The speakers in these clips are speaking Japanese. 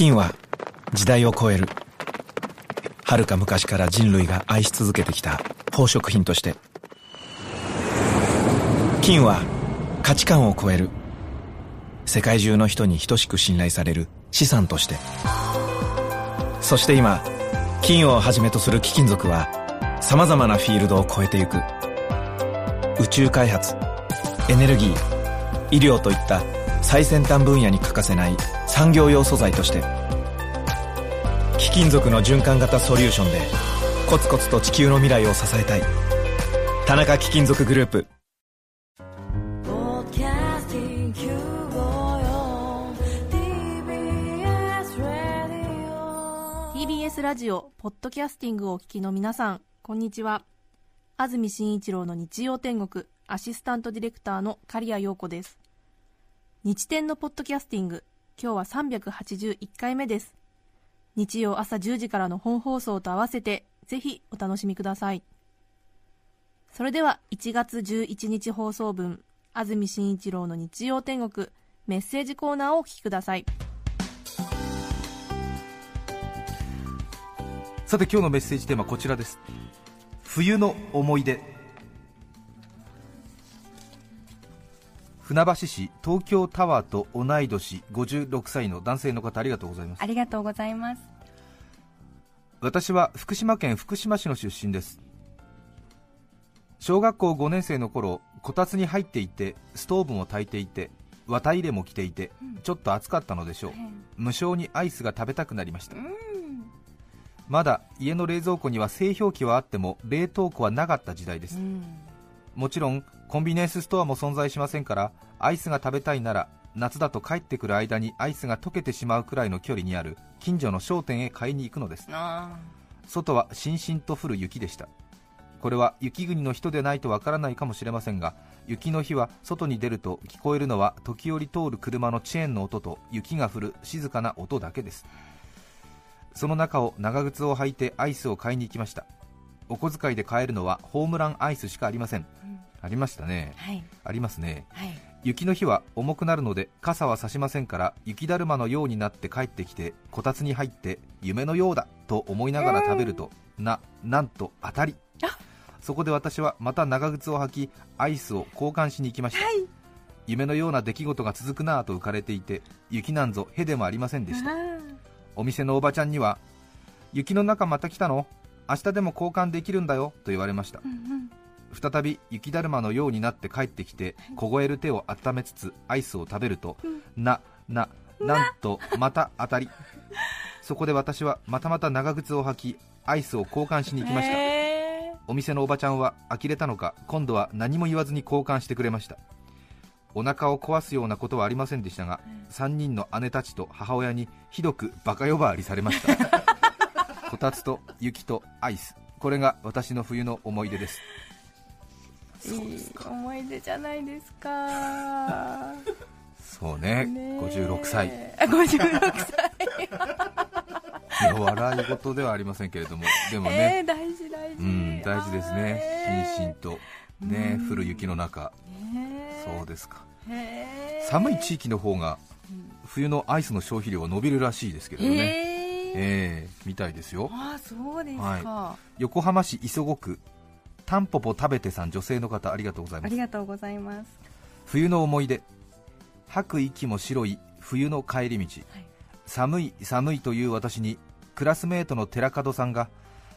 金は時代を超える。遥か昔から人類が愛し続けてきた宝飾品として。金は価値観を超える。世界中の人に等しく信頼される資産として。そして今金をはじめとする貴金属は様々なフィールドを超えてゆく。宇宙開発エネルギー医療といった最先端分野に欠かせない産業用素材として貴金属の循環型ソリューションでコツコツと地球の未来を支えたい。田中貴金属グループ。TBS ラジオポッドキャスティングをお聞きの皆さんこんにちは。安住紳一郎の日曜天国アシスタントディレクターの刈谷陽子です。日天のポッドキャスティング。今日は381回目です。日曜朝10時からの本放送と合わせてぜひお楽しみください。それでは1月11日放送分安住紳一郎の日曜天国メッセージコーナーをお聞きください。さて今日のメッセージテーマはこちらです。冬の思い出。船橋市東京タワーと同い年56歳の男性の方ありがとうございます。ありがとうございます。私は福島県福島市の出身です。小学校5年生の頃こたつに入っていてストーブも焚いていて綿入れも着ていて、ちょっと暑かったのでしょう、無性にアイスが食べたくなりました、まだ家の冷蔵庫には製氷機はあっても冷凍庫はなかった時代です、もちろんコンビニエンスストアも存在しませんからアイスが食べたいなら夏だと帰ってくる間にアイスが溶けてしまうくらいの距離にある近所の商店へ買いに行くのです。外はしんしんと降る雪でした。これは雪国の人でないとわからないかもしれませんが雪の日は外に出ると聞こえるのは時折通る車のチェーンの音と雪が降る静かな音だけです。その中を長靴を履いてアイスを買いに行きました。お小遣いで買えるのはホームランアイスしかありません、ありましたね、はい。ありますね。はい。雪の日は重くなるので傘は差しませんから雪だるまのようになって帰ってきてこたつに入って夢のようだと思いながら食べるとななんと当たり。そこで私はまた長靴を履きアイスを交換しに行きました、夢のような出来事が続くなぁと浮かれていて雪なんぞへでもありませんでした。お店のおばちゃんには雪の中また来たの？明日でも交換できるんだよと言われました、再び雪だるまのようになって帰ってきて凍える手を温めつつアイスを食べると、なななんとまた当たり。そこで私はまたまた長靴を履きアイスを交換しに行きました、え。お店のおばちゃんは呆れたのか今度は何も言わずに交換してくれました。お腹を壊すようなことはありませんでしたが、3人の姉たちと母親にひどくバカ呼ばわりされました。こたつと雪とアイス。これが私の冬の思い出です。ー、いい思い出じゃないですか。そうね。ねえ。56歳。あ56歳。笑い事ではありませんけれども。でもね、えー、大事大事。うん大事ですね。しんしんととね降る雪の中。ねそうですか。へー寒い地域の方が冬のアイスの消費量は伸びるらしいですけれどね、へーええみたいですよ。あそうですか、は横浜市磯子区タンポポ食べてさん女性の方ありがとうございあます。りがとうございます。冬の思い出。吐く息も白い冬の帰り道、はい。寒い寒いという私にクラスメートの寺門さんが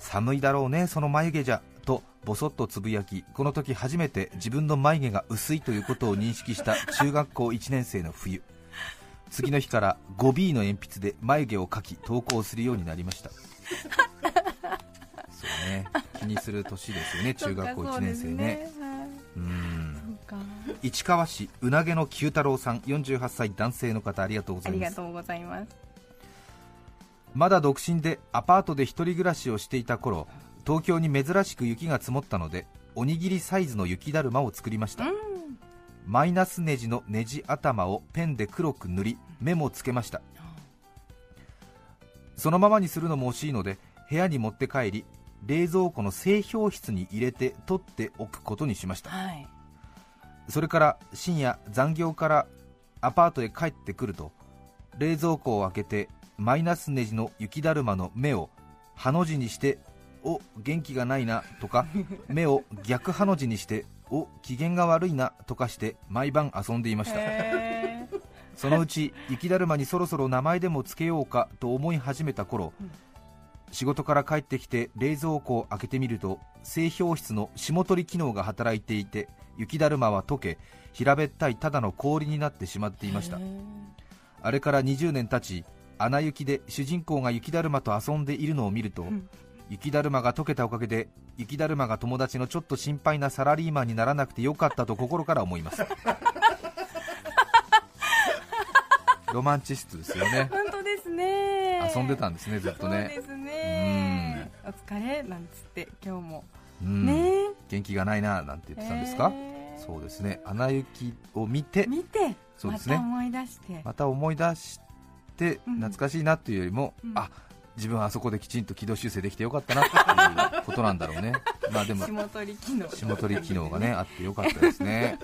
寒いだろうねその眉毛じゃとボソッとつぶやきこの時初めて自分の眉毛が薄いということを認識した中学校 1年生の冬。次の日から 5B の鉛筆で眉毛を描き投稿するようになりました そうね。気にする年ですよね 中学校1年生ね。そうはいうん。そうか。市川市うなげの九太郎さん48歳男性の方ありがとうございます。ありがとうございます。まだ独身でアパートで一人暮らしをしていた頃東京に珍しく雪が積もったのでおにぎりサイズの雪だるまを作りました、マイナスネジのネジ頭をペンで黒く塗り目もつけました。そのままにするのも惜しいので部屋に持って帰り冷蔵庫の製氷室に入れて取っておくことにしました。はい。それから深夜残業からアパートへ帰ってくると冷蔵庫を開けてマイナスネジの雪だるまの目をハの字にしてお元気がないなとか 目を逆ハの字にしてお機嫌が悪いなとかして毎晩遊んでいました。そのうち雪だるまにそろそろ名前でもつけようかと思い始めた頃、うん、仕事から帰ってきて冷蔵庫を開けてみると製氷室の霜取り機能が働いていて雪だるまは溶け平べったいただの氷になってしまっていました。あれから20年経ち穴雪で主人公が雪だるまと遊んでいるのを見ると、うん、雪だるまが溶けたおかげで雪だるまが友達のちょっと心配なサラリーマンにならなくてよかったと心から思います。ロマンチストですよね。本当ですね。遊んでたんですねずっとねお疲れなんつって今日も。ね。元気がないななんて言ってたんですか、そうですね。穴行きを見て見てそうですね。また思い出して。また思い出して懐かしいなというよりも、うん、あ自分はあそこできちんと軌道修正できてよかったなっていうことなんだろうね。まあでも霜取り機能。霜取り機能がね あってよかったですね。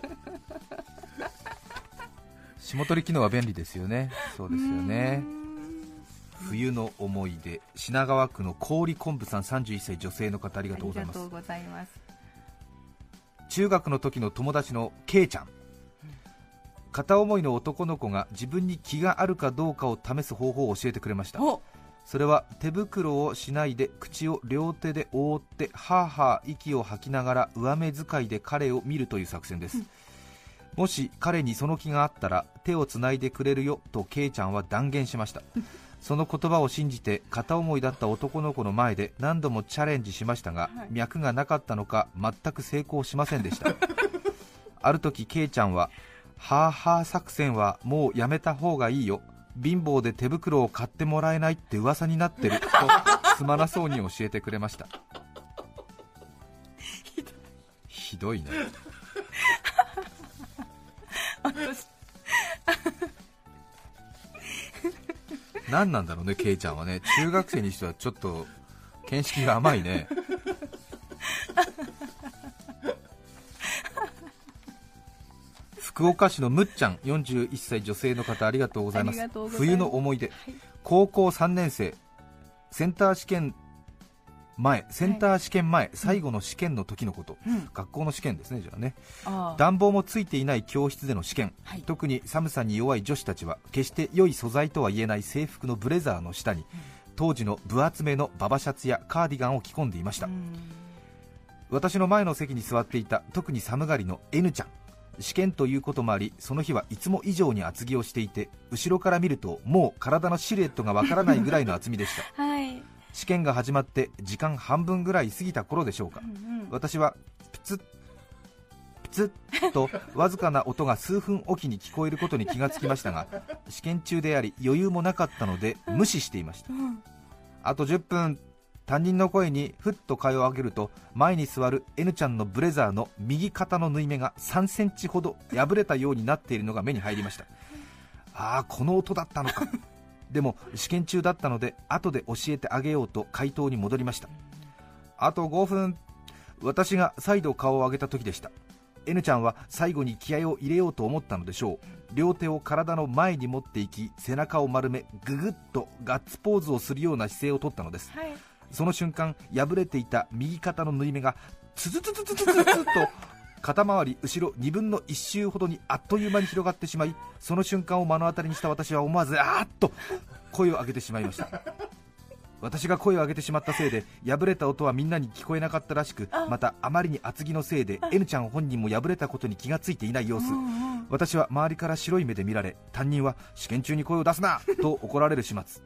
霜取り機能は便利ですよね。そうですよね冬の思い出品川区の氷昆布さん31歳女性の方ありがとうございます。中学の時の友達のけいちゃん。片思いの男の子が自分に気があるかどうかを試す方法を教えてくれました。それは手袋をしないで口を両手で覆ってはーはー息を吐きながら上目遣いで彼を見るという作戦です、うん。もし彼にその気があったら手をつないでくれるよとケイちゃんは断言しましたその言葉を信じて片思いだった男の子の前で何度もチャレンジしましたが、はい、脈がなかったのか全く成功しませんでした。ある時ケイちゃんははーはー作戦はもうやめた方がいいよ。貧乏で手袋を買ってもらえないって噂になってる。とすまなそうに教えてくれました。ひどい。ね 何なんだろうね、ケイちゃんはね、中学生にしてはちょっと見識が甘いね。福岡市のむっちゃん41歳女性の方ありがとうございます。冬の思い出、はい、高校3年生。センター試験前センター試験前、はい、最後の試験の時のこと、うん、学校の試験ですねじゃあね。暖房もついていない教室での試験、はい、特に寒さに弱い女子たちは決して良い素材とは言えない制服のブレザーの下に、うん、当時の分厚めのババシャツやカーディガンを着込んでいました、私の前の席に座っていた特に寒がりの N ちゃん。試験ということもありその日はいつも以上に厚着をしていて後ろから見るともう体のシルエットがわからないぐらいの厚みでした、は い試験が始まって時間半分ぐらい過ぎた頃でしょうか、うんうん、私はプツップツッとわずかな音が数分おきに聞こえることに気がつきましたが 試験中であり余裕もなかったので無視していました、うん、あと10分担任の声にふっと顔を上げると前に座る N ちゃんのブレザーの右肩の縫い目が3センチほど破れたようになっているのが目に入りました。ああこの音だったのかでも試験中だったので後で教えてあげようと回答に戻りました。あと5分私が再度顔を上げた時でした。N ちゃんは最後に気合を入れようと思ったのでしょう。両手を体の前に持っていき背中を丸めぐぐっとガッツポーズをするような姿勢をとったのです、はい、その瞬間破れていた右肩の縫い目がツツツツツツツツと肩回り後ろ2分の1周ほどにあっという間に広がってしまいその瞬間を目の当たりにした私は思わずあーっと声を上げてしまいました。私が声を上げてしまったせいで破れた音はみんなに聞こえなかったらしくまたあまりに厚着のせいで N ちゃん本人も破れたことに気がついていない様子。私は周りから白い目で見られ担任は試験中に声を出すなと怒られる始末。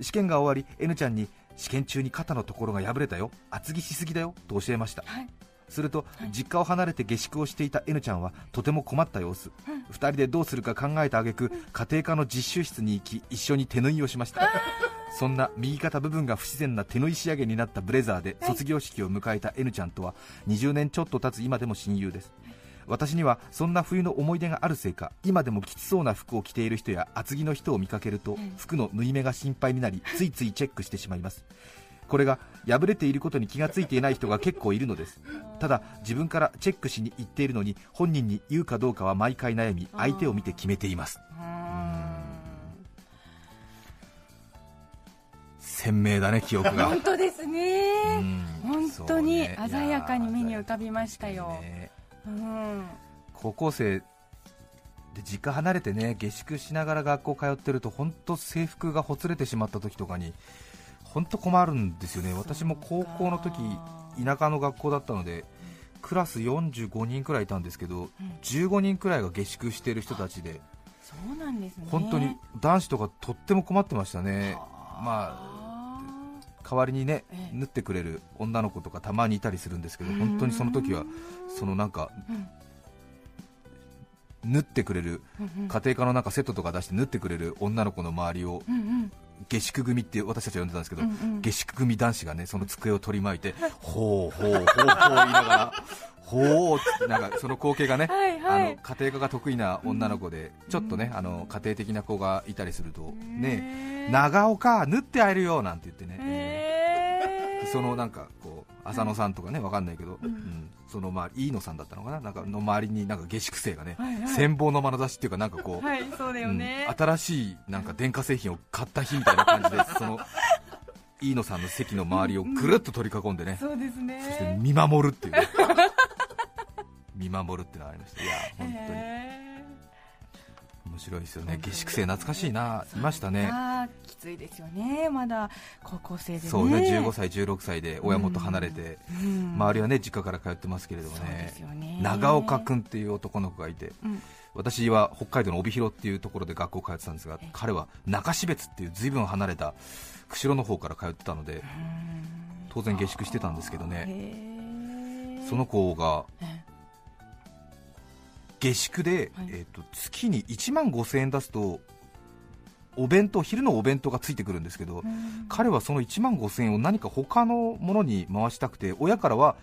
試験が終わり N ちゃんに試験中に肩のところが破れたよ。厚着しすぎだよと教えました、はいすると、実家を離れて下宿をしていた N ちゃんはとても困った様子、うん、2人でどうするか考えた挙句家庭科の実習室に行き一緒に手縫いをしました。そんな右肩部分が不自然な手縫い仕上げになったブレザーで卒業式を迎えた N ちゃんとは20年ちょっと経つ今でも親友です。私にはそんな冬の思い出があるせいか今でもきつそうな服を着ている人や厚着の人を見かけると服の縫い目が心配になりついついチェックしてしまいますこれが破れていることに気がついていない人が結構いるのです。ただ自分からチェックしに行っているのに本人に言うかどうかは毎回悩み相手を見て決めています。鮮明だね記憶が。本当ですね、うん。本当に鮮やかに目に浮かびましたよ、ね。うん、高校生で実家離れてね下宿しながら学校通ってると本当制服がほつれてしまった時とかに本当困るんですよね。私も高校の時田舎の学校だったのでクラス45人くらいいたんですけど15人くらいが下宿してる人たちでそうなんですね。本当に男子とかとっても困ってましたね。まあ代わりにねええ。縫ってくれる女の子とかたまにいたりするんですけど本当にその時はそのなんかうん。縫ってくれる家庭科のなんかセットとか出して縫ってくれる女の子の周りを下宿組って私たちは呼んでたんですけど、うんうん。下宿組男子がねその机を取り巻いて、ほうほうほうほう言いながら、ほうってなんかその光景がね、はいはい。あの家庭科が得意な女の子で、ちょっとねあの家庭的な子がいたりすると、ね長岡、縫ってあげるよなんて言ってね、そのなんかこう浅野さんとかねわかんないけど、うん。そのまあ飯野さんだったのかな、なんかの周りになんか下宿生がね、羨望の眼差しっていうか、なんかこう。はいそうだよね、うん新しいなんか電化製品を買った日みたいな感じで その飯野さんの席の周りをぐるっと取り囲んでね、そうですね。そして見守るっていうね。見守るっていうのがありました。いや本当に。へ面白いですよね。下宿生懐かしいな。いましたーねきついですよね。まだ高校生でね。そうね。15歳16歳で親元離れて、うん。周りはね実家から通ってますけれどもそうでねすよね。長岡君っていう男の子がいてうん。私は北海道の帯広っていうところで学校通ってたんですがええ。彼は中標津っていう随分離れた釧路の方から通ってたのでうん。当然下宿してたんですけどね。その子がえ下宿で、はい。えー、と月に1万5000円出すとお弁当昼のお弁当がついてくるんですけど、うん。彼はその1万5000円を何か他のものに回したくて親からは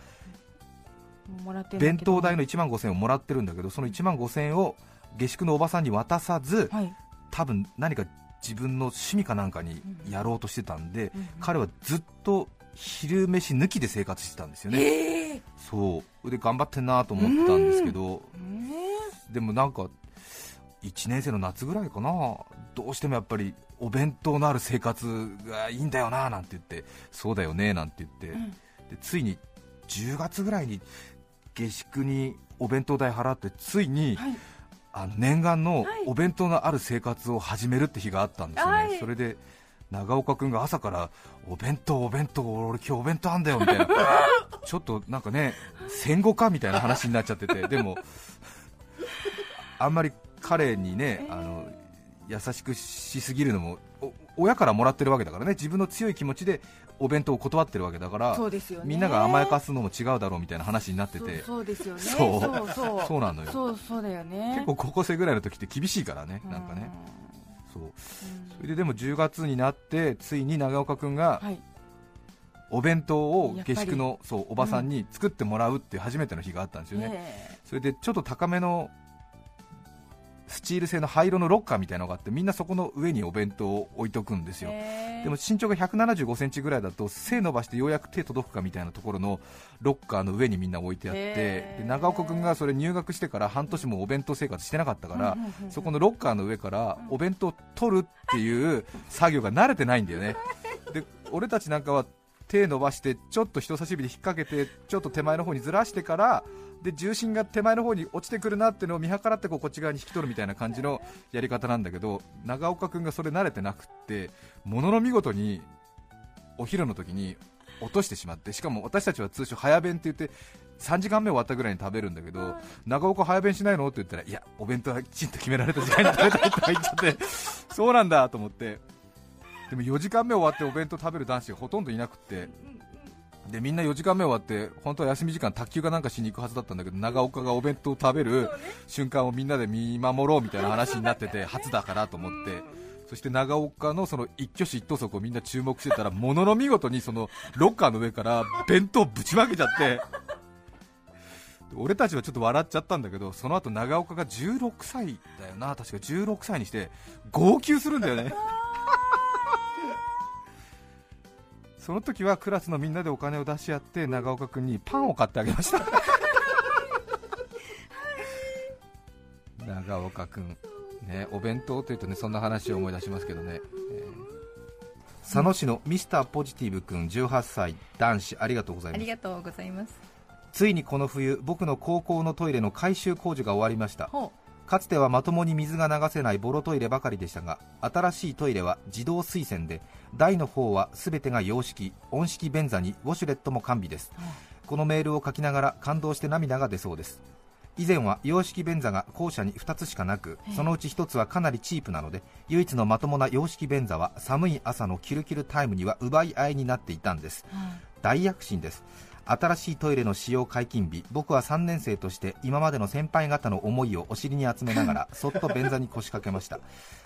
弁当代の1万5000円をもらってるんだけどその1万5000円を下宿のおばさんに渡さずはい。多分何か自分の趣味かなんかにやろうとしてたんで、うんうん。彼はずっと昼飯抜きで生活してたんですよね、ええそう。で頑張ってんなと思ってたんですけど、ねでもなんか1年生の夏ぐらいかな。どうしてもやっぱりお弁当のある生活がいいんだよななんて言ってそうだよねなんて言って、うん。でついに10月ぐらいに下宿にお弁当代払ってついに、はい。あの念願のはい。お弁当のある生活を始めるって日があったんですよね、はい。それで長岡君が朝からお弁当、お弁当、俺今日お弁当あんだよみたいな。ちょっとなんかね戦後かみたいな話になっちゃってて。でもあんまり彼にね、あの優しくしすぎるのもお親からもらってるわけだからね。自分の強い気持ちでお弁当を断ってるわけだからそうですよね。みんなが甘やかすのも違うだろうみたいな話になってて。そうそうですよね。そう。そう なのよ。そうそうだよね。結構高校生ぐらいの時って厳しいからね、なんかね、そう。うん。それででも10月になってついに長岡君がはい。お弁当を下宿のそうおばさんに作ってもらうっていう初めての日があったんですよね、ねそれでちょっと高めのスチール製の灰色のロッカーみたいなのがあってみんなそこの上にお弁当を置いとくんですよ、えでも身長が175センチぐらいだと背伸ばしてようやく手届くかみたいなところのロッカーの上にみんな置いてあってで長岡君がそれ入学してから半年もお弁当生活してなかったからそこのロッカーの上からお弁当を取るっていう作業が慣れてないんだよね。で俺たちなんかは手伸ばしてちょっと人差し指で引っ掛けてちょっと手前の方にずらしてからで重心が手前の方に落ちてくるなっていうのを見計らってこうこっち側に引き取るみたいな感じのやり方なんだけど長岡君がそれ慣れてなくってものの見事にお昼の時に落としてしまってしかも私たちは通称早弁って言って3時間目終わったぐらいに食べるんだけど長岡早弁しないの？って言ったらいやお弁当はきちんと決められた時間に食べたいとか言っちゃってそうなんだと思って。でも4時間目終わってお弁当食べる男子がほとんどいなくって。でみんな4時間目終わって本当は休み時間卓球かなんかしに行くはずだったんだけど長岡がお弁当を食べる瞬間をみんなで見守ろうみたいな話になってて 初だからと思って。そして長岡のその一挙手一投足をみんな注目してたらものの見事にそのロッカーの上から弁当ぶちまけちゃって。俺たちはちょっと笑っちゃったんだけどその後長岡が16歳だよな。確か16歳にして号泣するんだよね その時はクラスのみんなでお金を出し合って長岡君にパンを買ってあげました。長岡君ねお弁当というとねそんな話を思い出しますけどね、えー佐野市のミスターポジティブ君18歳男子ありがとうございます。ありがとうございます。ついにこの冬僕の高校のトイレの改修工事が終わりました。ほかつてはまともに水が流せないボロトイレばかりでしたが新しいトイレは自動水洗で台の方は全てが洋式温式便座にウォシュレットも完備です。このメールを書きながら感動して涙が出そうです。以前は洋式便座が校舎に2つしかなくそのうち1つはかなりチープなので唯一のまともな洋式便座は寒い朝のキルキルタイムには奪い合いになっていたんです。大躍進です新しいトイレの使用解禁日。僕は3年生として今までの先輩方の思いをお尻に集めながら そっと便座に腰掛けました。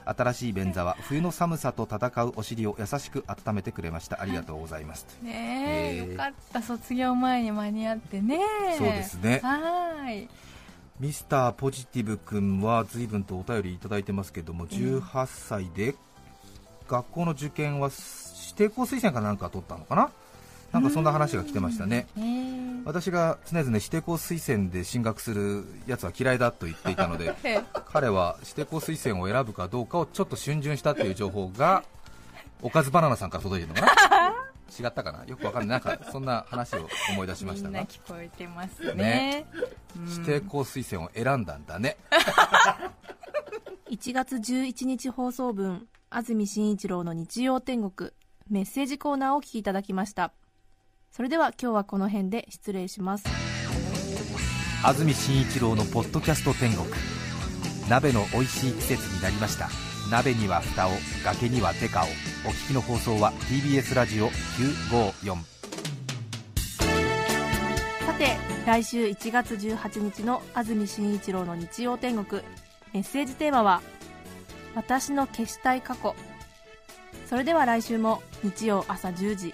新しい便座は冬の寒さと戦うお尻を優しく温めてくれました。ありがとうございます。うねええ。ーよかった。卒業前に間に合ってね。そうですね。はーい。ミスターポジティブ君は随分とお便りいただいてますけども18歳で学校の受験は指定校推薦かなんか取ったのかな？なんかそんな話が来てましたね。えー私が常々指定校推薦で進学するやつは嫌いだと言っていたのでええ 彼は指定校推薦を選ぶかどうかをちょっと逡巡したっていう情報がおかずバナナさんから届いてるのかな？違ったかな？よくわかんない。なんかそんな話を思い出しましたがみんな聞こえてますね。ね。うん指定校推薦を選んだんだね。1月11日放送分安住紳一郎の日曜天国メッセージコーナーをお聞きいただきましたそれでは今日はこの辺で失礼します。安住紳一郎のポッドキャスト天国。鍋の美味しい季節になりました。鍋には蓋を崖にはデカを。お聞きの放送は TBS ラジオ954さて来週1月18日の安住紳一郎の日曜天国。メッセージテーマは「私の消したい過去」それでは来週も日曜朝10時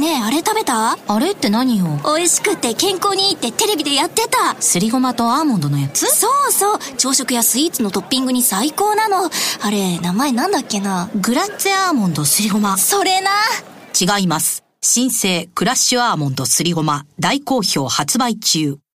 ねえ、あれ食べた？あれって何よ？美味しくて健康にいいってテレビでやってた。すりごまとアーモンドのやつ？そうそう。朝食やスイーツのトッピングに最高なの。あれ、名前なんだっけな？グラッツェアーモンドすりごま。それな。違います。新生クラッシュアーモンドすりごま。大好評発売中。